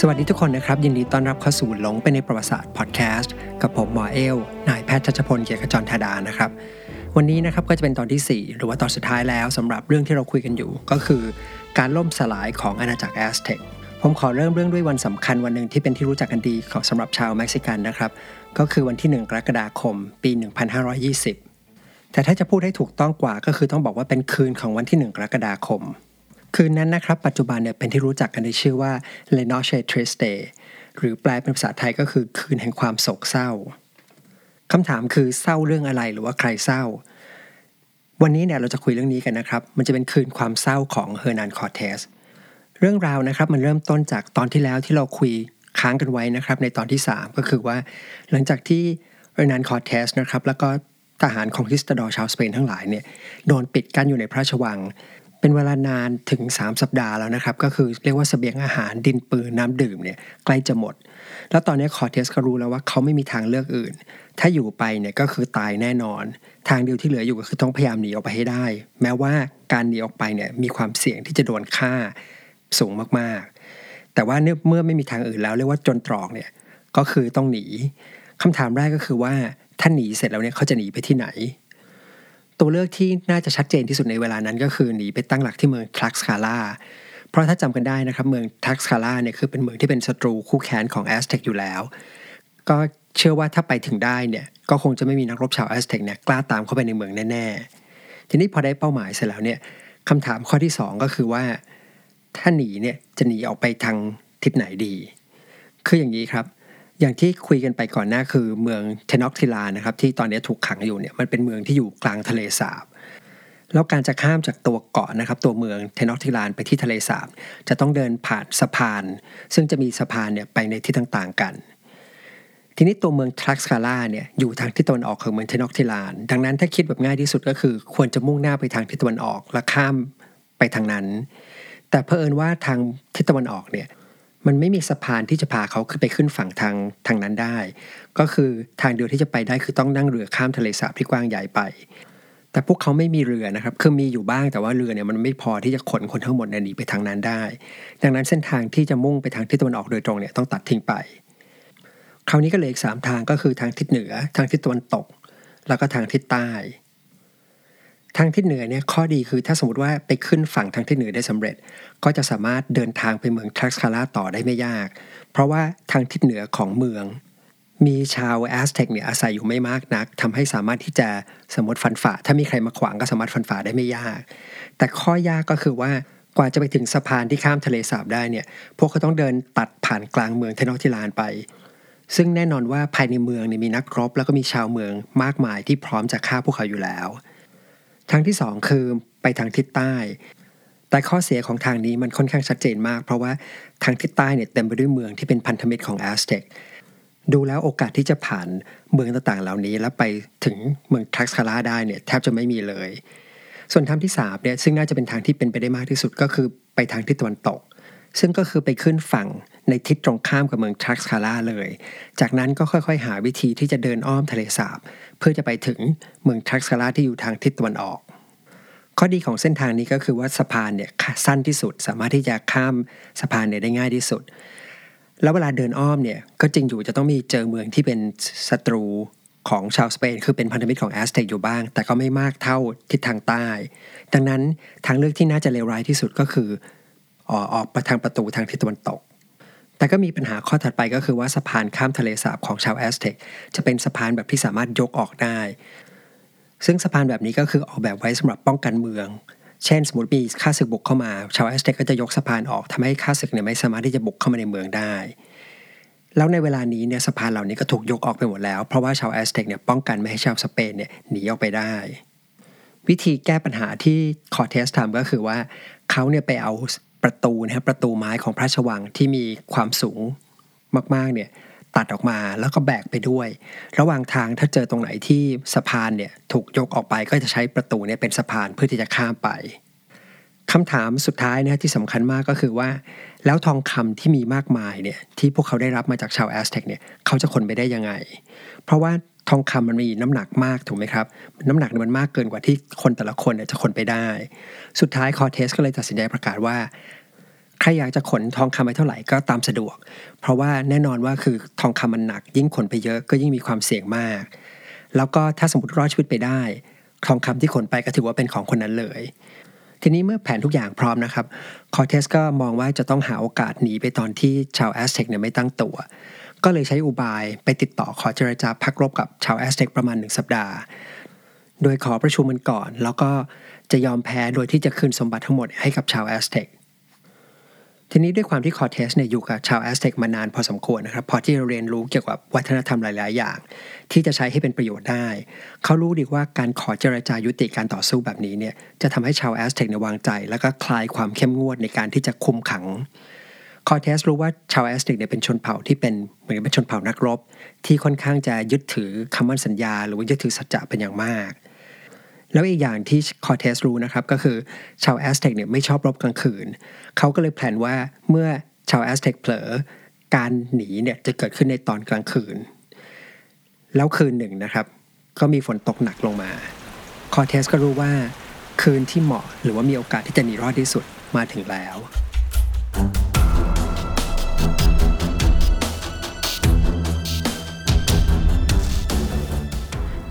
สวัสดีทุกคนนะครับ ยินดีต้อนรับเข้าสู่หลงไปในประวัติศาสตร์พอดแคสต์กับผมหมอเอ้วนายแพทย์ชัชพลเกียรติขจรธาดานะครับ วันนี้นะครับก็จะเป็นตอนที่ 4 หรือว่าตอนสุดท้ายแล้วสำหรับเรื่องที่เราคุยกันอยู่ ก็คือ การล่มสลายของอาณาจักรแอสเท็กผมขอเริ่มเรื่องด้วยวันสำคัญวันหนึ่งที่เป็นที่รู้จักกันดีของสำหรับชาวเม็กซิกันนะครับก็คือวันที่ 1 กรกฎาคม ปี 1520 แต่ถ้าจะพูดให้ถูกต้องกว่าก็คือต้องบอกว่าเป็นคืนของวันที่ 1 กรกฎาคม คืนนั้นนะครับ ปัจจุบันเนี่ยเป็นที่รู้จักกันในชื่อว่า La Noche Triste หรือแปลเป็นภาษาไทยก็คือคืนแห่งความโศกเศร้าคำถามคือเศร้าเรื่องอะไรหรือว่าใครเศร้า วันนี้เนี่ยเราจะคุยเรื่องนี้กันนะครับ มันจะเป็นคืนความเศร้าของเฮอร์นันคอร์เทสเรื่องราวนะครับมันเริ่มต้นจากตอนที่แล้วที่เราคุยค้างกันไว้นะครับ ในตอนที่ 3 ก็คือว่า หลังจากที่เฮอร์นันคอร์เทสนะครับแล้วก็ทหารของ conquistador ชาวสเปนทั้งหลายเนี่ยโดนปิดกั้นอยู่ในพระราชวัง เป็นเวลานานถึง 3 สัปดาห์แล้วนะครับ ก็คือเรียกว่าสเสบียงอาหารดินปืนน้ำดื่มเนี่ยใกล้จะหมด แล้วตอนนี้คอเทสก็รู้แล้วว่าเขาไม่มีทางเลือกอื่น ถ้าอยู่ไปเนี่ยก็คือตายแน่นอน ทางเดียวที่เหลืออยู่ก็คือต้องพยายามหนีออกไปให้ได้ แม้ว่าการหนีออกไปเนี่ยมีความเสี่ยงที่จะโดนฆ่าสูงมากๆ แต่ว่าเมื่อไม่มีทางอื่นแล้วเรียกว่าจนตรอกเนี่ยก็คือต้องหนีคำถามแรกก็คือว่าถ้าหนีเสร็จแล้วเนี่ยเขาจะหนีไปที่ไหน ตัวเลือกที่น่าจะชัดเจนที่สุดในเวลานั้นก็คือหนีไปตั้งหลักที่เมืองทรักสคาลาเพราะถ้าจำกันได้นะครับเมืองทรักสคาลาเนี่ยคือเป็นเมืองที่เป็นศัตรูคู่แค้นของแอสเท็กอยู่แล้ว ก็เชื่อว่าถ้าไปถึงได้เนี่ยก็คงจะไม่มีนักรบชาวแอสเท็กเนี่ยกล้าตามเข้าไปในเมืองแน่ๆ ทีนี้พอได้เป้าหมายเสร็จแล้วเนี่ยคำถามข้อที่ 2 ก็คือว่า ถ้าหนีเนี่ยจะหนีออกไปทางทิศไหนดี คืออย่างนี้ครับ อย่างที่คุยกันไปก่อนหน้าคือเมืองเทนอกทิลานะครับที่ตอนนี้ถูกขังอยู่เนี่ยมันเป็นเมืองที่อยู่กลางทะเลสาบแล้วการจะข้ามจากตัวเกาะนะครับ ตัวเมืองเทนอติลานไปที่ทะเลสาบจะต้องเดินผ่านสะพาน ซึ่งจะมีสะพานเนี่ยไปในที่ต่างๆกัน ทีนี้ตัวเมืองทรักสคาล่าเนี่ยอยู่ทางทิศตะวันออกของเมืองเทนอติลาน ดังนั้นถ้าคิดแบบง่ายที่สุดก็คือ ควรจะมุ่งหน้าไปทางทิศตะวันออกและข้ามไปทางนั้น แต่เพอเอิญว่าทางทิศตะวันออกเนี่ย มันไม่มีสะพานที่จะพาเขาขึ้นไปขึ้นฝั่งทางทางนั้นได้ ก็คือทางเดียวที่จะไปได้คือต้องนั่งเรือข้ามทะเลสาบที่กว้างใหญ่ไป แต่พวกเขาไม่มีเรือนะครับ คือมีอยู่บ้างแต่ว่าเรือเนี่ยมันไม่พอที่จะขนคนทั้งหมดหนีไปทางนั้นได้ ดังนั้นเส้นทางที่จะมุ่งไปทางทิศตะวันออกโดยตรงเนี่ยต้องตัดทิ้งไป คราวนี้ก็เหลืออีกสามทางก็คือทางทิศเหนือ ทางทิศตะวันตก แล้วก็ทางทิศใต้ ทางทิศเหนือเนี่ยข้อดีคือถ้าสมมติว่าไปขึ้นฝั่งทางทิศเหนือได้สำเร็จ ก็จะสามารถเดินทางไปเมืองทรักสคาลาต่อได้ไม่ยาก เพราะว่าทางทิศเหนือของเมือง มีชาวแอสเท็กเนี่ยอาศัยอยู่ไม่มากนักทำให้สามารถที่จะสมมติฟันฝ่า ถ้ามีใครมาขวางก็สามารถฟันฝ่าได้ไม่ยาก แต่ข้อยากก็คือว่ากว่าจะไปถึงสะพานที่ข้ามทะเลสาบได้เนี่ย พวกเขาต้องเดินตัดผ่านกลางเมืองเทนอชติตลานไปซึ่งแน่นอนว่าภายในเมืองเนี่ยมีนักรบแล้วก็มีชาวเมืองมากมายที่พร้อมจะฆ่าพวกเขาอยู่แล้ว ทางที่สองคือไปทางทิศใต้ แต่ข้อเสียของทางนี้มันค่อนข้างชัดเจนมาก เพราะว่าทางทิศใต้เนี่ยเต็มไปด้วยเมืองที่เป็นพันธมิตรของแอสเท็กดูแล้วโอกาสที่จะผ่านเมืองต่างๆเหล่านี้ แล้วไปถึงเมืองทักคาร่าได้เนี่ยแทบจะไม่มีเลย ส่วนทางที่3เนี่ยซึ่งน่าจะเป็นทางที่เป็นไปได้มากที่สุดก็คือไปทางทิศตะวันตก ซึ่งก็คือไปขึ้นฝั่ง ในทิศตรงข้ามกับเมืองทักสคาร่าเลย จากนั้นก็ค่อยๆ หาวิธีที่จะเดินอ้อมทะเลสาบ เพื่อจะไปถึงเมืองทักสคาร่าที่อยู่ทางทิศตะวันออก ข้อดีของเส้นทางนี้ก็คือว่าสะพานเนี่ยสั้นที่สุด สามารถที่จะข้ามสะพานเนี่ยได้ง่ายที่สุด แล้วเวลาเดินอ้อมเนี่ยก็จริงอยู่จะต้องมีเจอเมืองที่เป็นศัตรูของชาวสเปนคือเป็นพันธมิตรของแอสเท็กอยู่บ้าง แต่ก็ไม่มากเท่าทิศทางใต้ ดังนั้นทางเลือกที่น่าจะเลวร้ายที่สุดก็คือออกไปทางประตูทางทิศตะวันตก แต่ก็มีปัญหาข้อถัดไปก็คือว่าสะพานข้ามทะเลสาบของชาวแอสเท็กจะเป็นสะพานแบบที่สามารถยกออกได้ ซึ่งสะพานแบบนี้ก็คือออกแบบไว้สำหรับป้องกันเมือง เช่น สมมติมีข้าศึกบุกเข้ามา ชาวแอสเท็กก็จะยกสะพานออกทำให้ข้าศึกเนี่ยไม่สามารถที่จะบุกเข้ามาในเมืองได้ แล้วในเวลานี้เนี่ยสะพานเหล่านี้ก็ถูกยกออกไปหมดแล้ว เพราะว่าชาวแอสเท็กเนี่ยป้องกันไม่ให้ชาวสเปนเนี่ยหนีออกไปได้ วิธีแก้ปัญหาที่คอร์เทสทำก็คือว่าเขาเนี่ยไปเอา ประตูนะครับประตูไม้ของพระราชวังที่มีความสูงมากๆเนี่ยตัดออกมาแล้วก็แบกไปด้วย ระหว่างทางถ้าเจอตรงไหนที่สะพานเนี่ยถูกยกออกไปก็จะใช้ประตูเนี่ยเป็นสะพานเพื่อที่จะข้ามไปคำถามสุดท้ายนะที่สำคัญมากก็คือว่า แล้วทองคำที่มีมากมายเนี่ยที่พวกเขาได้รับมาจากชาวแอสเท็กเนี่ยเขาจะขนไปได้ยังไง เพราะว่าทองคำมันมีน้ำหนักมากถูกไหมครับ น้ำหนักมันมากเกินกว่าที่คนแต่ละคนจะขนไปได้ สุดท้ายคอร์เทสก็เลยตัดสินใจประกาศว่า ใครอยากจะขนทองคำไปเท่าไหร่ก็ตามสะดวก เพราะว่าแน่นอนว่าคือทองคำมันหนัก ยิ่งขนไปเยอะก็ยิ่งมีความเสี่ยงมาก แล้วก็ถ้าสมมติรอดชีวิตไปได้ ทองคำที่ขนไปก็ถือว่าเป็นของคนนั้นเลย ทีนี้เมื่อแผนทุกอย่างพร้อมนะครับคอร์เทสก็มองว่าจะต้องหาโอกาสหนีไปตอนที่ชาวแอสเท็กเนี่ยไม่ตั้งตัวก็เลยใช้อุบายไปติดต่อขอเจรจาพักรบกับชาวแอสเท็กประมาณหนึ่งสัปดาห์ โดยขอประชุมมันก่อน แล้วก็ จะยอมแพ้โดยที่จะคืนสมบัติทั้งหมดให้กับชาวแอสเท็กทีนี้ด้วยความที่คอร์เทสเนี่ยอยู่กับชาวแอสเท็กมานานพอสมควรนะครับ พอที่จะเรียนรู้เกี่ยวกับวัฒนธรรมหลาย ๆ อย่าง ที่จะใช้ให้เป็นประโยชน์ได้ เขารู้ดีว่าการขอเจรจายุติการต่อสู้แบบนี้เนี่ยจะทำให้ชาวแอสเท็กเนี่ยวางใจ แล้วก็คลายความเข้มงวดในการที่จะคุมขังคอเทสรู้ว่าชาวแอสเท็กเนี่ยเป็นชนเผ่าที่เป็นเหมือนเป็นชนเผ่านักรบ ที่ค่อนข้างจะยึดถือคำมั่นสัญญา หรือว่ายึดถือสัจจะเป็นอย่างมาก แล้วอีกอย่างที่คอเทสรู้นะครับก็คือชาวแอสเท็กเนี่ยไม่ชอบรบกลางคืน เขาก็เลยวางแผนว่าเมื่อชาวแอสเท็กเผลอการหนีเนี่ยจะเกิดขึ้นในตอนกลางคืน แล้วคืนหนึ่งนะครับ ก็มีฝนตกหนักลงมาคอเทสก็รู้ว่าคืนที่เหมาะหรือว่ามีโอกาสที่จะหนีรอดที่สุดมาถึงแล้ว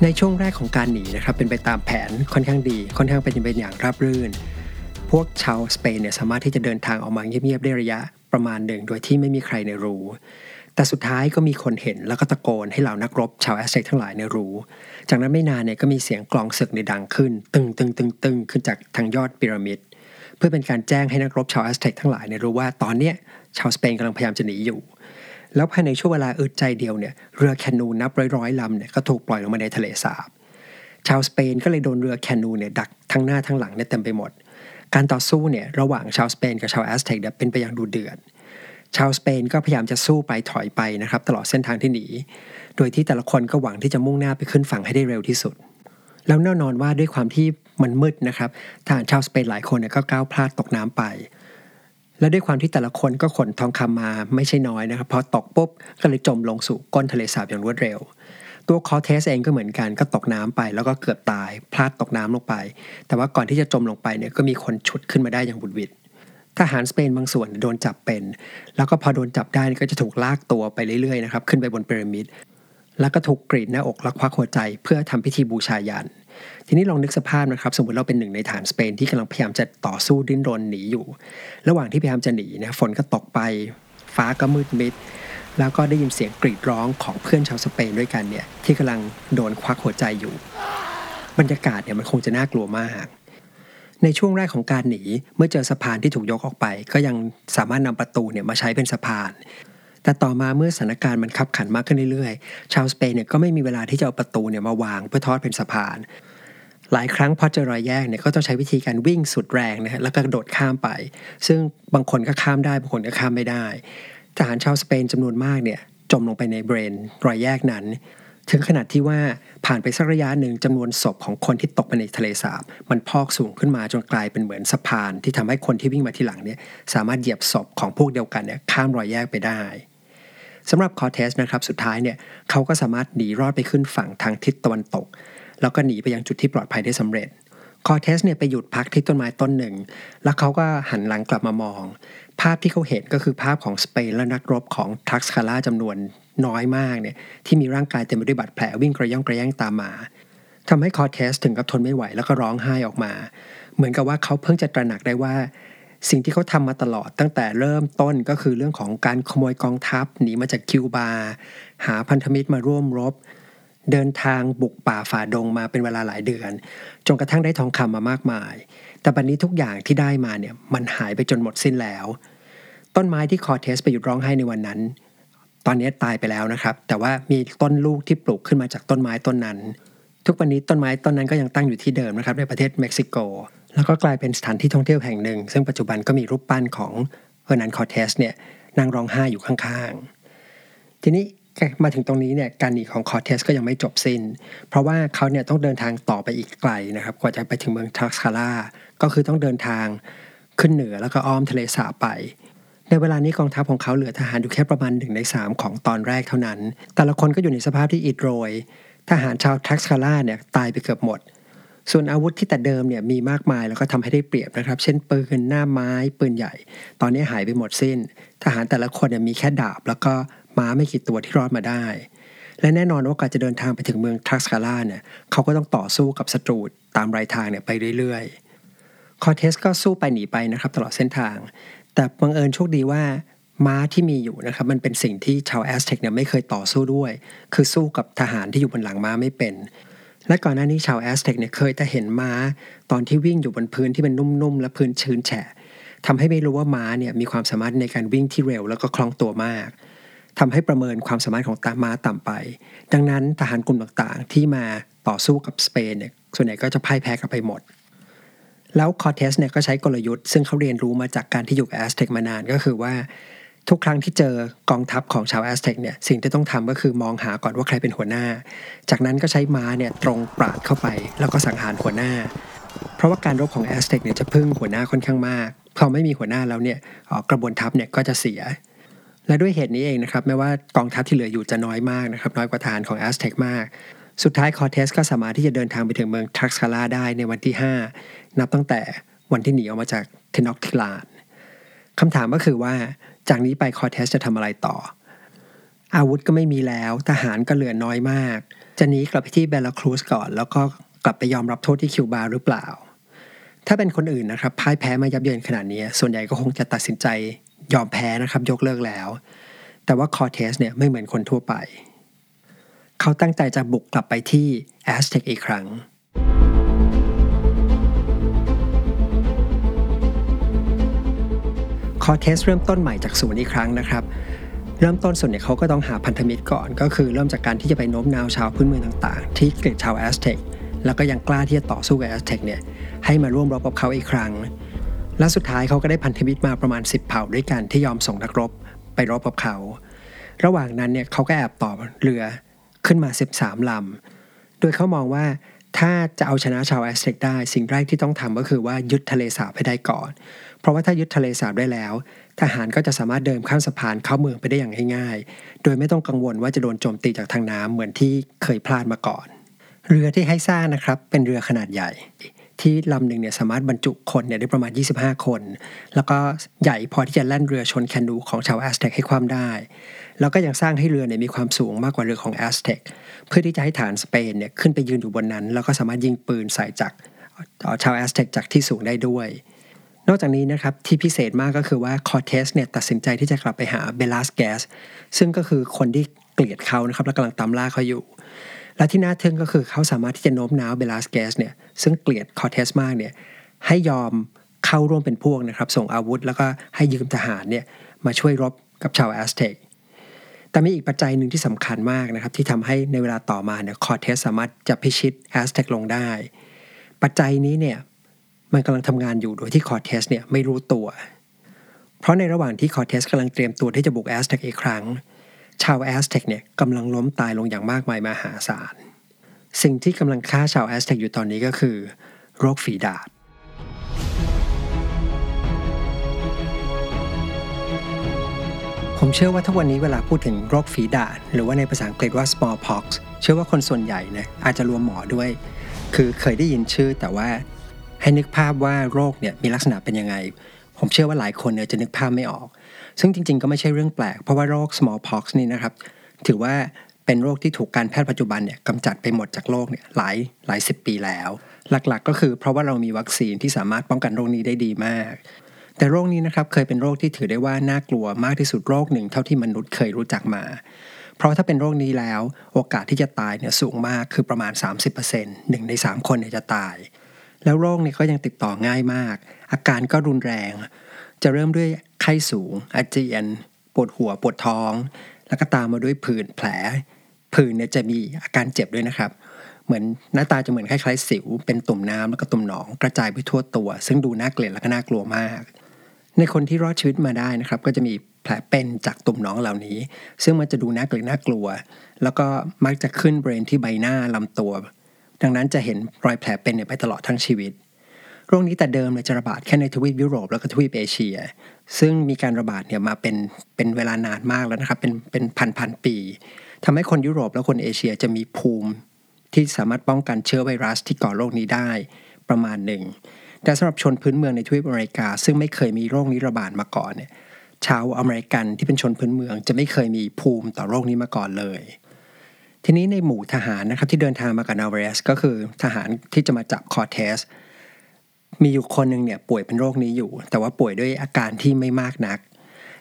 ในช่วงแรกของการหนีนะครับเป็นไปตามแผนค่อนข้างดี ค่อนข้างเป็นไปอย่างราบรื่น พวกชาวสเปนเนี่ยสามารถที่จะเดินทางออกมาเงียบๆได้ระยะประมาณหนึ่งโดยที่ไม่มีใครในรู้ แต่สุดท้ายก็มีคนเห็นแล้วก็ตะโกนให้เหล่านักรบชาวแอสเซกทั้งหลายในรู้ จากนั้นไม่นานเนี่ยก็มีเสียงกลองศึกในดังขึ้น ตึงตึงตึงตึงขึ้นจากทางยอดพีระมิดเพื่อเป็นการแจ้งให้นักรบชาวแอสเท็กทั้งหลายได้รู้ว่าตอนเนี้ยชาวสเปนกำลังพยายามจะหนีอยู่ แล้วภายในช่วงเวลาอึดใจเดียวเนี่ยเรือแคนูนับร้อยๆลำเนี่ยก็ถูกปล่อยลงมาในทะเลสาบ ชาวสเปนก็เลยโดนเรือแคนูเนี่ยดักทั้งหน้าทั้งหลังเนี่ยเต็มไปหมด การต่อสู้เนี่ยระหว่างชาวสเปนกับชาวแอสเท็กเนี่ยเป็นไปอย่างดุเดือดชาวสเปนก็พยายามจะสู้ไปถอยไปนะครับตลอดเส้นทางที่หนี โดยที่แต่ละคนก็หวังที่จะมุ่งหน้าไปขึ้นฝั่งให้ได้เร็วที่สุด แล้วแน่นอนว่าด้วยความที่มันมืดนะครับทหารชาวสเปนหลายคนเนี่ยก็ก้าวพลาดตกน้ำไป และด้วยความที่แต่ละคนก็ขนทองคำมาไม่ใช่น้อยนะครับพอตกปุ๊บก็เลยจมลงสู่ก้นทะเลสาบอย่างรวดเร็ว ตัวคอเทสเองก็เหมือนกันก็ตกน้ำไป แล้วก็เกือบตาย พลาดตกน้ำลงไป แต่ว่าก่อนที่จะจมลงไปเนี่ยก็มีคนฉุดขึ้นมาได้อย่างหวุดหวิดทหารสเปนบางส่วนโดนจับเป็น แล้วก็พอโดนจับได้ก็จะถูกลากตัวไปเรื่อยๆนะครับขึ้นไปบนพีระมิดแล้วก็ถูกกรีดหน้าอกและควักหัวใจเพื่อทำพิธีบูชายัน ทีนี้ลองนึกสภาพนะครับ สมมติเราเป็นหนึ่งในฐานสเปนที่กำลังพยายามจะต่อสู้ดิ้นรนหนีอยู่ ระหว่างที่พยายามจะหนีนะฝนก็ตกไป ฟ้าก็มืดมิด แล้วก็ได้ยินเสียงกรีดร้องของเพื่อนชาวสเปนด้วยกันเนี่ยที่กำลังโดนควักหัวใจอยู่ บรรยากาศเนี่ยมันคงจะน่ากลัวมากในช่วงแรกของการหนีเมื่อเจอสะพานที่ถูกยกออกไป ก็ยังสามารถนำประตูเนี่ยมาใช้เป็นสะพาน แต่ต่อมาเมื่อสถานการณ์มันขับขันมากขึ้นเรื่อยๆ ชาวสเปนเนี่ยก็ไม่มีเวลาที่จะเอาประตูเนี่ยมาวางเพื่อทอดเป็นสะพาน หลายครั้งพอเจอรอยแยกเนี่ยก็ต้องใช้วิธีการวิ่งสุดแรงนะฮะแล้วก็โดดข้ามไป ซึ่งบางคนก็ข้ามได้บางคนก็ข้ามไม่ได้ทหารชาวสเปนจำนวนมากเนี่ยจมลงไปในเบรนรอยแยกนั้น ถึงขนาดที่ว่าผ่านไปสักระยะหนึ่งจำนวนศพของคนที่ตกไปในทะเลสาบ มันพอกสูงขึ้นมาจนกลายเป็นเหมือนสะพาน ที่ทำให้คนที่วิ่งมาทีหลังเนี่ยสามารถเหยียบศพของพวกเดียวกันเนี่ยข้ามรอยแยกไปได้ สำหรับคอเทสนะครับสุดท้ายเนี่ยเขาก็สามารถหนีรอดไปขึ้นฝั่งทางทิศตะวันตก แล้วก็หนีไปยังจุดที่ปลอดภัยได้สำเร็จคอเทสเนี่ยไปหยุดพักที่ต้นไม้ต้นหนึ่ง แล้วเขาก็หันหลังกลับมามอง ภาพที่เขาเห็นก็คือภาพของสเปนและนักรบของทักสคาร่าจำนวนน้อยมากเนี่ยที่มีร่างกายเต็มไปด้วยบาดแผลวิ่งกระย่องกระแย่งตามมาทำให้คอเทสถึงกับทนไม่ไหวแล้วก็ร้องไห้ออกมา เหมือนกับว่าเขาเพิ่งจะตระหนักได้ว่า สิ่งที่เขาทำมาตลอดตั้งแต่เริ่มต้นก็คือเรื่องของการขโมยกองทัพหนีมาจากคิวบา หาพันธมิตรมาร่วมรบ เดินทางบุกป่าฝ่าดงมาเป็นเวลาหลายเดือน จนกระทั่งได้ทองคำมามากมาย แต่บัดนนี้ทุกอย่างที่ได้มาเนี่ยมันหายไปจนหมดสิ้นแล้ว ต้นไม้ที่คอเทสไปหยุดร้องไห้ในวันนั้น ตอนนี้ตายไปแล้วนะครับ แต่ว่ามีต้นลูกที่ปลูกขึ้นมาจากต้นไม้ต้นนั้น ทุกวันนี้ต้นไม้ต้นนั้นก็ยังตั้งอยู่ที่เดิมนะครับในประเทศเม็กซิโก แล้วก็กลายเป็นสถานที่ท่องเที่ยวแห่งหนึ่ง ซึ่งปัจจุบันก็มีรูปปั้นของเฮอร์นันคอเทสเนี่ยนั่งร้องไห้อยู่ข้างๆ ทีนี้มาถึงตรงนี้เนี่ยการหนีของคอเทสก็ยังไม่จบสิ้น เพราะว่าเขาเนี่ยต้องเดินทางต่อไปอีกไกลนะครับกว่าจะไปถึงเมืองทักสคาร่าก็คือต้องเดินทางขึ้นเหนือแล้วก็อ้อมทะเลสาบไป ในเวลานี้กองทัพของเขาเหลือทหารอยู่แค่ประมาณหนึ่งในสามของตอนแรกเท่านั้น แต่ละคนก็อยู่ในสภาพที่อิดโรย ทหารชาวทักสคาร่าเนี่ยตายไปเกือบหมด ส่วนอาวุธที่แต่เดิมเนี่ยมีมากมายแล้วก็ทำให้ได้เปรียบนะครับ เช่นปืนหน้าไม้ปืนใหญ่ ตอนนี้หายไปหมดสิ้น ทหารแต่ละคนเนี่ยมีแค่ดาบ แล้วก็ม้าไม่กี่ตัวที่รอดมาได้ และแน่นอนว่าการจะเดินทางไปถึงเมืองทักสคาล่าเนี่ยเขาก็ต้องต่อสู้กับศัตรูตามรายทางเนี่ยไปเรื่อยๆ คอเทสก็สู้ไปหนีไปนะครับตลอดเส้นทาง แต่บังเอิญโชคดีว่าม้าที่มีอยู่นะครับมันเป็นสิ่งที่ชาวแอสเท็กเนี่ยไม่เคยต่อสู้ด้วย คือสู้กับทหารที่อยู่บนหลังม้าไม่เป็น และก่อนหน้านี้ชาวแอสเท็กเนี่ยเคยแต่เห็นม้า ตอนที่วิ่งอยู่บนพื้นที่เป็นนุ่มๆ และพื้นชื้นแฉะทำให้ไม่รู้ว่าม้าเนี่ยมีความสามารถในการวิ่งที่เร็วแล้วก็คล่องตัวมากทำให้ประเมินความสามารถของทหารม้าต่ำไป ดังนั้นทหารกลุ่มต่างๆ ที่มาต่อสู้กับสเปนเนี่ยส่วนใหญ่ก็จะพ่ายแพ้กันไปหมด แล้วคอเทสเนี่ยก็ใช้กลยุทธ์ซึ่งเขาเรียนรู้มาจากการที่อยู่แอสเท็กมานานก็คือว่า ทุกครั้งที่เจอกองทัพของชาวแอสเท็กเนี่ยสิ่งที่ต้องทำก็คือมองหาก่อนว่าใครเป็นหัวหน้า จากนั้นก็ใช้ม้าเนี่ยตรงปราดเข้าไป แล้วก็สังหารหัวหน้า เพราะว่าการรบของแอสเท็กเนี่ยจะพึ่งหัวหน้าค่อนข้างมากพอไม่มีหัวหน้าแล้วเนี่ยกระบวนทัพเนี่ยก็จะเสีย และด้วยเหตุนี้เองนะครับแม้ว่ากองทัพที่เหลืออยู่จะน้อยมากนะครับน้อยกว่าทหารของแอสเท็กมาก สุดท้ายคอเทสก็สามารถที่จะเดินทางไปถึงเมืองทักสคาลาได้ในวันที่ 5 นับตั้งแต่วันที่หนีออกมาจากเทนอกทิลานคำถามก็คือว่า จากนี้ไปคอเทสจะทำอะไรต่อ อาวุธก็ไม่มีแล้ว ทหารก็เหลือน้อยมาก จะหนีกลับไปที่เวราครูซก่อน แล้วก็กลับไปยอมรับโทษที่คิวบาหรือเปล่า ถ้าเป็นคนอื่นนะครับพ่ายแพ้มายับเยินขนาดนี้ ส่วนใหญ่ก็คงจะตัดสินใจยอมแพ้นะครับยกเลิกแล้ว แต่ว่าคอเทสเนี่ยไม่เหมือนคนทั่วไป เขาตั้งใจจะบุกกลับไปที่แอสเท็กอีกครั้ง คอเทสเริ่มต้นใหม่จากศูนย์อีกครั้งนะครับ เริ่มต้นใหม่เนี่ยเขาก็ต้องหาพันธมิตรก่อน ก็คือเริ่มจากการที่จะไปโน้มน้าวชาวพื้นเมืองต่างๆ ที่เกลียดชาวแอสเท็กแล้วก็ยังกล้าที่จะต่อสู้กับแอสเท็กเนี่ยให้มาร่วมรบกับเขาอีกครั้ง และสุดท้ายเขาก็ได้พันธมิตรมาประมาณ 10 เผ่าด้วยกันที่ยอมส่งนักรบไปรบกับเขา ระหว่างนั้นเนี่ยเขาก็แอบต่อเรือขึ้นมา 13ลำโดยเขามองว่า ถ้าจะเอาชนะชาวแอสเท็กได้สิ่งแรกที่ต้องทำก็คือว่ายึดทะเลสาบให้ได้ก่อน เพราะว่าถ้ายึดทะเลสาบได้แล้ว ทหารก็จะสามารถเดินข้ามสะพานเข้าเมืองไปได้อย่างง่ายๆ โดยไม่ต้องกังวลว่าจะโดนโจมตีจากทางน้ำเหมือนที่เคยพลาดมาก่อน เรือที่ให้สร้างนะครับเป็นเรือขนาดใหญ่ ที่ลำหนึ่งเนี่ยสามารถบรรจุคนเนี่ยได้ประมาณ 25 คน แล้วก็ใหญ่พอที่จะแล่นเรือชนแคนูของชาวแอสเท็กให้คว่ำได้ แล้วก็ยังสร้างให้เรือเนี่ยมีความสูงมากกว่าเรือของแอสเท็ก เพื่อที่จะให้ทหารสเปนเนี่ยขึ้นไปยืนอยู่บนนั้น แล้วก็สามารถยิงปืนใส่จากชาวแอสเท็กจากที่สูงได้ด้วย นอกจากนี้นะครับที่พิเศษมากก็คือว่าคอเทสเนี่ยตัดสินใจที่จะกลับไปหาเบลาสแกสซึ่งก็คือคนที่เกลียดเขานะครับและกำลังตามล่าเขาอยู่ และที่น่าทึ่งก็คือเขาสามารถที่จะโน้มน้าวเบลาสแกสเนี่ยซึ่งเกลียดคอเทสมากเนี่ยให้ยอมเข้าร่วมเป็นพวกนะครับส่งอาวุธ แล้วก็ให้ยืมทหารเนี่ยมาช่วยรบกับชาวแอสเท็ก แต่มีอีกปัจจัยหนึ่งที่สำคัญมากนะครับที่ทำให้ในเวลาต่อมาเนี่ยคอเทสสามารถจะพิชิตแอสเท็กลงได้ ปัจจัยนี้เนี่ยมันกำลังทำงานอยู่โดยที่คอเทสเนี่ยไม่รู้ตัว เพราะในระหว่างที่คอเทสกำลังเตรียมตัวที่จะบุกแอสเท็กอีกครั้ง ชาวแอสเท็กเนี่ยกำลังล้มตายลงอย่างมากมายมหาศาล สิ่งที่กำลังฆ่าชาวแอสเท็กอยู่ตอนนี้ก็คือ โรคฝีดาษ ผมเชื่อว่าทุกวันนี้เวลาพูดถึงโรคฝีดาษหรือว่าในภาษาอังกฤษว่า smallpox เชื่อว่าคนส่วนใหญ่เนี่ยอาจจะรวมหมอด้วย คือเคยได้ยินชื่อแต่ว่าให้นึกภาพว่าโรคเนี่ยมีลักษณะเป็นยังไง ผมเชื่อว่าหลายคนเนี่ยจะนึกภาพไม่ออก ซึ่งจริงๆ ก็ไม่ใช่เรื่องแปลก เพราะว่าโรค smallpox นี่นะครับ ถือว่าเป็นโรคที่ถูกการแพทย์ปัจจุบันเนี่ยกำจัดไปหมดจากโลกเนี่ยหลายหลายสิบปีแล้ว หลักๆ ก็คือเพราะว่าเรามีวัคซีนที่สามารถป้องกันโรคนี้ได้ดีมาก แต่โรคนี้นะครับเคยเป็นโรคที่ถือได้ว่าน่ากลัวมากที่สุดโรคหนึ่งเท่าที่มนุษย์เคยรู้จักมา เพราะถ้าเป็นโรคนี้แล้ว โอกาสที่จะตายเนี่ยสูงมากคือประมาณ 30%หนึ่งใน 3 คนเนี่ยจะตาย แล้วโรคนี้ก็ยังติดต่อง่ายมาก อาการก็รุนแรง จะเริ่มด้วยไข้สูง อาเจียน ปวดหัวปวดท้อง แล้วก็ตามมาด้วยผื่นแผล ผื่นเนี่ยจะมีอาการเจ็บด้วยนะครับเหมือนหน้าตาจะเหมือนคล้ายๆสิว เป็นตุ่มน้ำแล้วก็ตุ่มหนองกระจายไปทั่วตัว ซึ่งดูน่าเกลียดและก็น่ากลัวมาก ในคนที่รอดชีวิตมาได้นะครับ ก็จะมีแผลเป็นจากตุ่มหนองเหล่านี้ ซึ่งมันจะดูน่าเกลียดน่ากลัว แล้วก็มักจะขึ้นบริเวณที่ใบหน้าลำตัว ดังนั้นจะเห็นรอยแผลเป็นไปตลอดทั้งชีวิตโรคนี้แต่เดิมเลยจะระบาดแค่ในทวีปยุโรปแล้วก็ทวีปเอเชีย ซึ่งมีการระบาดเนี่ยมาเป็นเป็นเวลานานมากแล้วนะครับเป็นเป็นพันพันปีทำให้คนยุโรปและคนเอเชียจะมีภูมิที่สามารถป้องกันเชื้อไวรัสที่ก่อโรคนี้ได้ประมาณหนึ่ง แต่สำหรับชนพื้นเมืองในทวีปอเมริกา ซึ่งไม่เคยมีโรคนี้ระบาดมาก่อนเนี่ยชาวอเมริกันที่เป็นชนพื้นเมืองจะไม่เคยมีภูมิต่อโรคนี้มาก่อนเลย ทีนี้ในหมู่ทหารนะครับที่เดินทางมากับนาเวสก็คือทหารที่จะมาจับคอเทส มีอยู่คนหนึ่งเนี่ยป่วยเป็นโรคนี้อยู่ แต่ว่าป่วยด้วยอาการที่ไม่มากนัก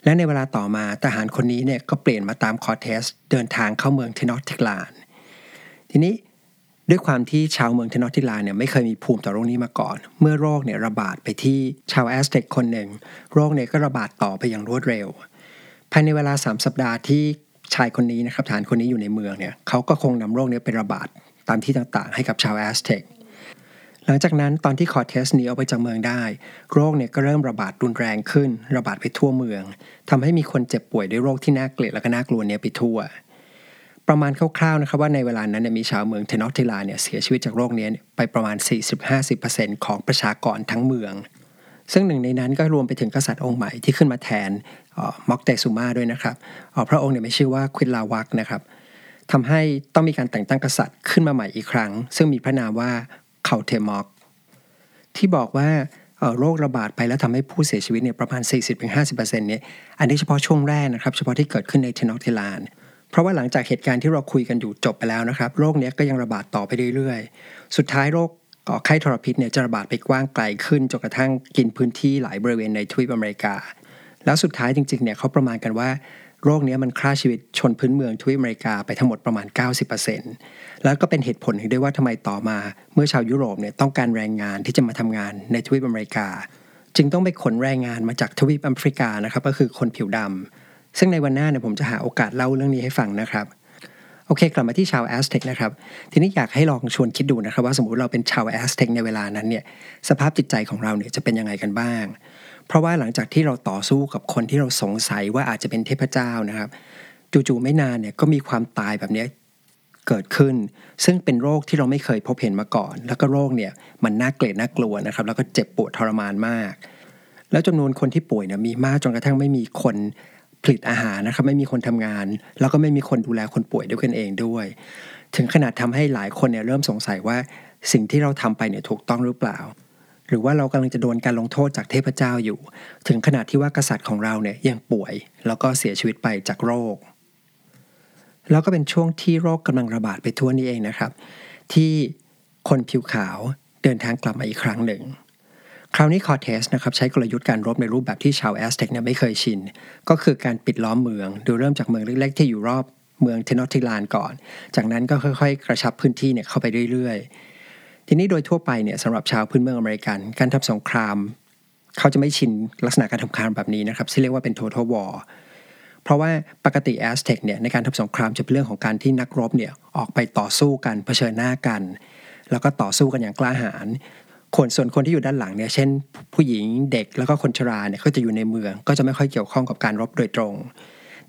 และในเวลาต่อมาทหารคนนี้เนี่ยก็เปลี่ยนมาตามคอเทส เดินทางเข้าเมืองเทนอตทิกลาน ทีนี้ ด้วยความที่ชาวเมืองเทนอตทิลานเนี่ยไม่เคยมีภูมิต่อโรคนี้มาก่อน เมื่อโรคเนี่ยระบาดไปที่ชาวแอสเต็กคนหนึ่ง โรคเนี่ยก็ระบาดต่อไปอย่างรวดเร็ว ภายในเวลา 3 สัปดาห์ที่ชายคนนี้นะครับทหารคนนี้อยู่ในเมืองเนี่ยเขาก็คงนำโรคนี้ไประบาดตามที่ต่างๆ ให้กับชาวแอสเต็กหลังจากนั้นตอนที่คอร์เทสหนีออกไปจากเมืองได้ โรคเนี่ยก็เริ่มระบาดรุนแรงขึ้น ระบาดไปทั่วเมืองทำให้มีคนเจ็บป่วยด้วยโรคที่น่าเกลียดและก็น่ากลัวเนี่ยไปทั่ว ประมาณคร่าวๆนะครับว่าในเวลานั้นเนี่ยมีชาวเมืองเทนอตเทลานเนี่ยเสียชีวิตจากโรคนี้ไปประมาณ 40-50%ของประชากรทั้งเมือง ซึ่งหนึ่งในนั้นก็รวมไปถึงกษัตริย์องค์ใหม่ที่ขึ้นมาแทนม็อกเตซูมาด้วยนะครับพระองค์เนี่ยมีชื่อว่าควิตลาวักนะครับทำให้ต้องมีการแต่งตั้งกษัตริย์ขึ้นมาใหม่อีกครั้ง ซึ่งมีพระนามว่าเคาเทมอกที่บอกว่าโรคระบาดไปแล้วทำให้ผู้เสียชีวิตเนี่ยประมาณ 40-50%เนี่ยอันนี้เฉพาะช่วงแรกนะครับ เฉพาะที่เกิดขึ้นในเทนอตเทลาน เพราะว่าหลังจากเหตุการณ์ที่เราคุยกันอยู่จบไปแล้วนะครับ โรคนี้ก็ยังระบาดต่อไปเรื่อยๆ สุดท้ายโรคก่อไข้ทรพิษเนี่ยจะระบาดไปกว้างไกลขึ้นจนกระทั่งกินพื้นที่หลายบริเวณในทวีปอเมริกา แล้วสุดท้ายจริงๆเนี่ยเขาประมาณกันว่าโรคนี้มันฆ่าชีวิตชนพื้นเมืองทวีปอเมริกาไปทั้งหมดประมาณ 90%แล้วก็เป็นเหตุผลด้วยว่าทำไมต่อมา เมื่อชาวยุโรปเนี่ยต้องการแรงงานที่จะมาทำงานในทวีปอเมริกา จึงต้องไปขนแรงงานมาจากทวีปแอฟริกานะครับก็คือคนผิวดำ ซึ่งในวันหน้าเนี่ยผมจะหาโอกาสเล่าเรื่องนี้ให้ฟังนะครับโอเค กลับมาที่ชาวแอสเท็กนะครับ ทีนี้อยากให้ลองชวนคิดดูนะครับ ว่าสมมติเราเป็นชาวแอสเท็กในเวลานั้นเนี่ยสภาพจิตใจของเราเนี่ยจะเป็นยังไงกันบ้าง เพราะว่าหลังจากที่เราต่อสู้กับคนที่เราสงสัยว่าอาจจะเป็นเทพเจ้านะครับ จู่ๆไม่นานเนี่ยก็มีความตายแบบนี้เกิดขึ้น ซึ่งเป็นโรคที่เราไม่เคยพบเห็นมาก่อน แล้วก็โรคเนี่ยมันน่าเกลียดน่ากลัวนะครับ แล้วก็เจ็บปวดทรมานมาก แล้วจำนวนคนที่ป่วยเนี่ยมีมากจนกระทั่งไม่มีคน ผลิตอาหารนะครับไม่มีคนทำงาน แล้วก็ไม่มีคนดูแลคนป่วยด้วยกันเองด้วย ถึงขนาดทำให้หลายคนเนี่ยเริ่มสงสัยว่าสิ่งที่เราทำไปเนี่ยถูกต้องหรือเปล่า หรือว่าเรากำลังจะโดนการลงโทษจากเทพเจ้าอยู่ ถึงขนาดที่ว่ากษัตริย์ของเราเนี่ยยังป่วย แล้วก็เสียชีวิตไปจากโรค แล้วก็เป็นช่วงที่โรคกำลังระบาดไปทั่วนี้เองนะครับ ที่คนผิวขาวเดินทางกลับมาอีกครั้งหนึ่ง คราวนี้คอเทสนะครับใช้กลยุทธ์การรบในรูปแบบที่ชาวแอสเท็กเนี่ยไม่เคยชิน ก็คือการปิดล้อมเมือง โดยเริ่มจากเมืองเล็กๆ ที่อยู่รอบเมืองเทนอติลานก่อน จากนั้นก็ค่อยๆ กระชับพื้นที่เนี่ยเข้าไปเรื่อยๆ ทีนี้โดยทั่วไปเนี่ยสำหรับชาวพื้นเมืองอเมริกัน การทำสงคราม เขาจะไม่ชินลักษณะการทำสงครามแบบนี้นะครับที่เรียกว่าเป็น total war เพราะว่าปกติแอสเท็กเนี่ยในการทำสงครามจะเป็นเรื่องของการที่นักรบเนี่ยออกไปต่อสู้กันเผชิญหน้ากัน แล้วก็ต่อสู้กันอย่างกล้าหาญ คนส่วนคนที่อยู่ด้านหลังเนี่ยเช่น ผู้หญิงเด็กแล้วก็คนชราเนี่ยก็จะอยู่ในเมือง ก็จะไม่ค่อยเกี่ยวข้องกับการรบโดยตรง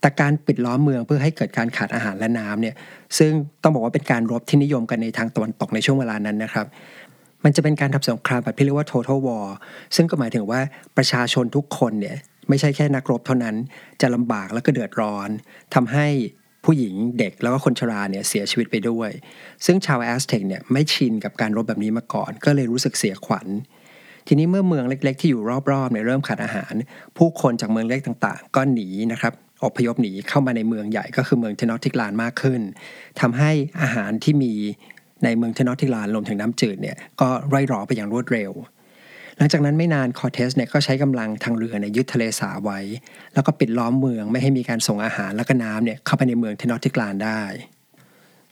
แต่การปิดล้อมเมืองเพื่อให้เกิดการขาดอาหารและน้ำเนี่ยซึ่งต้องบอกว่าเป็นการรบที่นิยมกันในทางตะวันตกในช่วงเวลานั้นนะครับ มันจะเป็นการทำสงครามแบบที่เรียกว่า total war ซึ่งก็หมายถึงว่าประชาชนทุกคนเนี่ยไม่ใช่แค่นักรบเท่านั้นจะลำบากแล้วก็เดือดร้อนทำให้ ผู้หญิงเด็กแล้วก็คนชราเนี่ยเสียชีวิตไปด้วย ซึ่งชาวแอสเท็กเนี่ยไม่ชินกับการรบแบบนี้มาก่อน ก็เลยรู้สึกเสียขวัญ ทีนี้เมื่อเมืองเล็กๆ ที่อยู่รอบๆเนี่ยเริ่มขาดอาหาร ผู้คนจากเมืองเล็กต่างๆ ก็หนีนะครับอพยพหนีเข้ามาในเมืองใหญ่ก็คือเมืองเทนอติกลานมากขึ้นทำให้อาหารที่มีในเมืองเทนอติกลานรวมถึงน้ำจืดเนี่ยก็ร่อยหรอไปอย่างรวดเร็ว หลังจากนั้นไม่นานคอเทสเนี่ยก็ใช้กำลังทางเรือในยึดทะเลสาบไว้ แล้วก็ปิดล้อมเมืองไม่ให้มีการส่งอาหารและก็น้ำเนี่ยเข้าไปในเมืองเทนอติกลานได้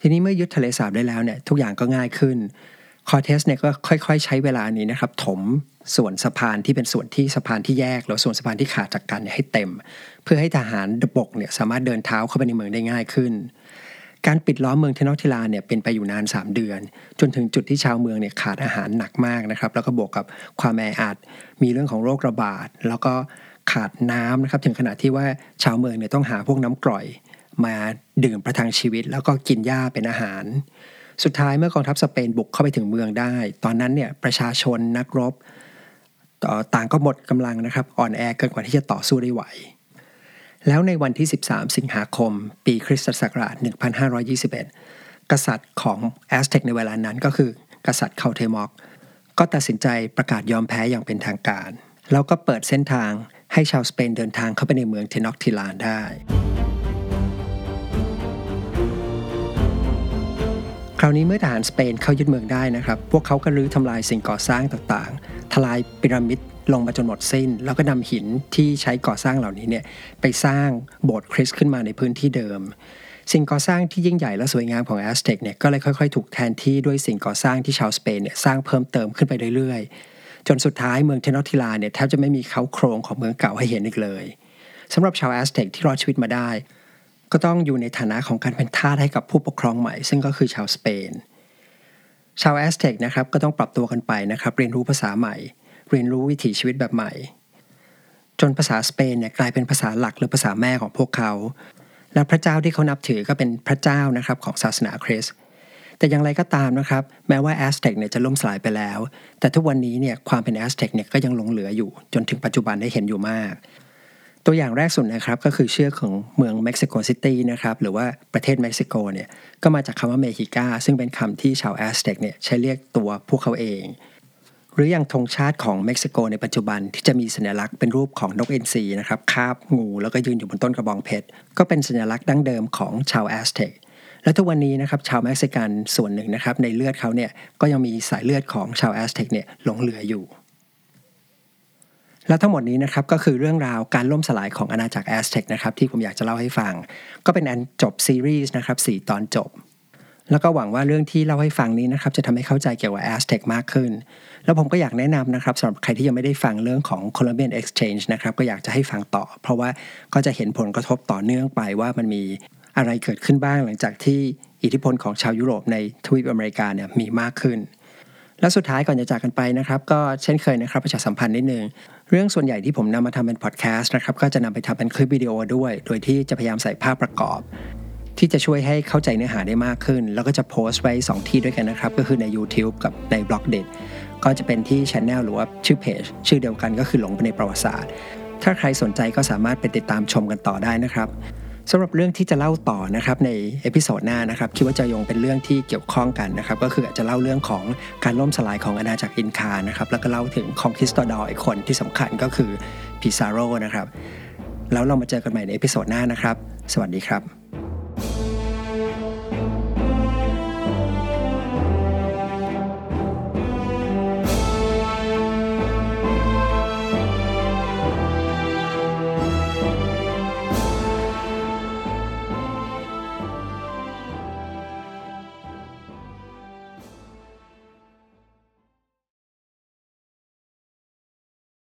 ทีนี้เมื่อยึดทะเลสาบได้แล้วเนี่ยทุกอย่างก็ง่ายขึ้นคอเทสเนี่ยก็ค่อย ๆ ใช้เวลานี้นะครับถมส่วนสะพานที่เป็นส่วนที่สะพานที่แยกแล้วส่วนสะพานที่ขาดจากกันเนี่ยให้เต็ม เพื่อให้ทหารบกเนี่ยสามารถเดินเท้าเข้าไปในเมืองได้ง่ายขึ้น การปิดล้อมเมืองเทนอทิลานเนี่ยเป็นไปอยู่นาน 3 เดือน จนถึงจุดที่ชาวเมืองเนี่ยขาดอาหารหนักมากนะครับ แล้วก็บวกกับความแออัดมีเรื่องของโรคระบาด แล้วก็ขาดน้ำนะครับถึงขนาดที่ว่าชาวเมืองเนี่ยต้องหาพวกน้ำกร่อย มาดื่มประทังชีวิต แล้วก็กินหญ้าเป็นอาหาร สุดท้ายเมื่อกองทัพสเปนบุกเข้าไปถึงเมืองได้ ตอนนั้นเนี่ยประชาชนนักรบต่างก็หมดกำลังนะครับอ่อนแอเกินกว่าที่จะต่อสู้ได้ไหว แล้วในวันที่ 13 สิงหาคม ปีคริสตศักราช 1521 กษัตริย์ของแอสเท็กในเวลานั้นก็คือ กษัตริย์เคาเทมอก ก็ตัดสินใจประกาศยอมแพ้อย่างเป็นทางการ แล้วก็เปิดเส้นทางให้ชาวสเปนเดินทางเข้าไปในเมืองเทนอกทิลานได้ คราวนี้เมื่อทหารสเปนเข้ายึดเมืองได้นะครับ พวกเขาก็รื้อทำลายสิ่งก่อสร้างต่างๆ ทลายพีระมิดลงมาจนหมดสิ้น แล้วก็นำหินที่ใช้ก่อสร้างเหล่านี้เนี่ยไปสร้างโบสถ์คริสต์ขึ้นมาในพื้นที่เดิม สิ่งก่อสร้างที่ยิ่งใหญ่และสวยงามของแอสเท็กเนี่ยก็เลยค่อยๆ ถูกแทนที่ด้วยสิ่งก่อสร้างที่ชาวสเปนเนี่ยสร้างเพิ่มเติมขึ้นไปเรื่อยๆ จนสุดท้ายเมืองเทนอติลานเนี่ยแทบจะไม่มีเค้าโครงของเมืองเก่าให้เห็นอีกเลยสำหรับชาวแอสเท็กที่รอดชีวิตมาได้ ก็ต้องอยู่ในฐานะของการเป็นทาสให้กับผู้ปกครองใหม่ ซึ่งก็คือชาวสเปน ชาวแอสเท็กนะครับก็ต้องปรับตัวกันไปนะครับ เรียนรู้ภาษาใหม่ เรียนรู้วิถีชีวิตแบบใหม่ จนภาษาสเปนเนี่ยกลายเป็นภาษาหลักหรือภาษาแม่ของพวกเขา และพระเจ้าที่เขานับถือก็เป็นพระเจ้านะครับของศาสนาคริสต์แต่อย่างไรก็ตามนะครับ แม้ว่าแอสเท็กเนี่ยจะล่มสลายไปแล้ว แต่ทุกวันนี้เนี่ยความเป็นแอสเท็กเนี่ยก็ยังหลงเหลืออยู่ จนถึงปัจจุบันได้เห็นอยู่มาก ตัวอย่างแรกสุดนะครับก็คือชื่อของเมืองเม็กซิโกซิตี้นะครับหรือว่าประเทศเม็กซิโกเนี่ยก็มาจากคำว่าเมฮิกาซึ่งเป็นคำที่ชาวแอสเท็กเนี่ยใช้เรียกตัวพวกเขาเอง หรืออย่างธงชาติของเม็กซิโกในปัจจุบันที่จะมีสัญลักษณ์เป็นรูปของนกอินทรีนะครับคาบงูแล้วก็ยืนอยู่บนต้นกระบองเพชรก็เป็นสัญลักษณ์ดั้งเดิมของชาวแอสเท็กและทุกวันนี้นะครับชาวเม็กซิกันส่วนหนึ่งนะครับในเลือดเขาเนี่ยก็ยังมีสายเลือดของชาวแอสเท็กเนี่ยหลงเหลืออยู่ และทั้งหมดนี้นะครับก็คือเรื่องราวการล่มสลายของอาณาจักรแอสเท็กนะครับที่ผมอยากจะเล่าให้ฟัง ก็เป็นอันจบซีรีส์นะครับ4ตอนจบ แล้วก็หวังว่าเรื่องที่เล่าให้ฟังนี้นะครับจะทำให้เข้าใจเกี่ยวกับแอสเท็กมากขึ้น แล้วผมก็อยากแนะนำนะครับสำหรับใครที่ยังไม่ได้ฟังเรื่องของ Columbian Exchange นะครับก็อยากจะให้ฟังต่อ เพราะว่าก็จะเห็นผลกระทบต่อเนื่องไปว่ามันมีอะไรเกิดขึ้นบ้างหลังจากที่อิทธิพลของชาวยุโรปในทวีปอเมริกาเนี่ยมีมากขึ้น และสุดท้ายก่อนจะจากกันไปนะครับ ก็เช่นเคยนะครับประชาสัมพันธ์นิดนึงเรื่องส่วนใหญ่ที่ผมนำมาทำเป็นพอดแคสต์นะครับก็จะนำไปทำเป็นคลิปวิดีโอด้วย โดยที่จะพยายามใส่ภาพประกอบ ที่จะช่วยให้เข้าใจเนื้อหาได้มากขึ้น แล้วก็จะโพสต์ไว้ 2 ที่ด้วยกันนะครับ ก็คือใน YouTube กับใน Blockdit ก็จะเป็นที่ channel หรือว่าชื่อเพจชื่อเดียวกันก็คือหลงไปในประวัติศาสตร์ ถ้าใครสนใจก็สามารถไปติดตามชมกันต่อได้นะครับ สำหรับเรื่องที่จะเล่าต่อนะครับใน episode หน้านะครับคิดว่าจะยังเป็นเรื่องที่เกี่ยวข้องกันนะครับก็คืออาจจะเล่าเรื่องของการล่มสลายของอาณาจักรอินคานะครับแล้วก็เล่าถึง conquistador อีกคนที่สำคัญก็คือพิซาโรนะครับแล้วเรามาเจอกันใหม่ในเอพิโซดหน้านะครับ สวัสดีครับ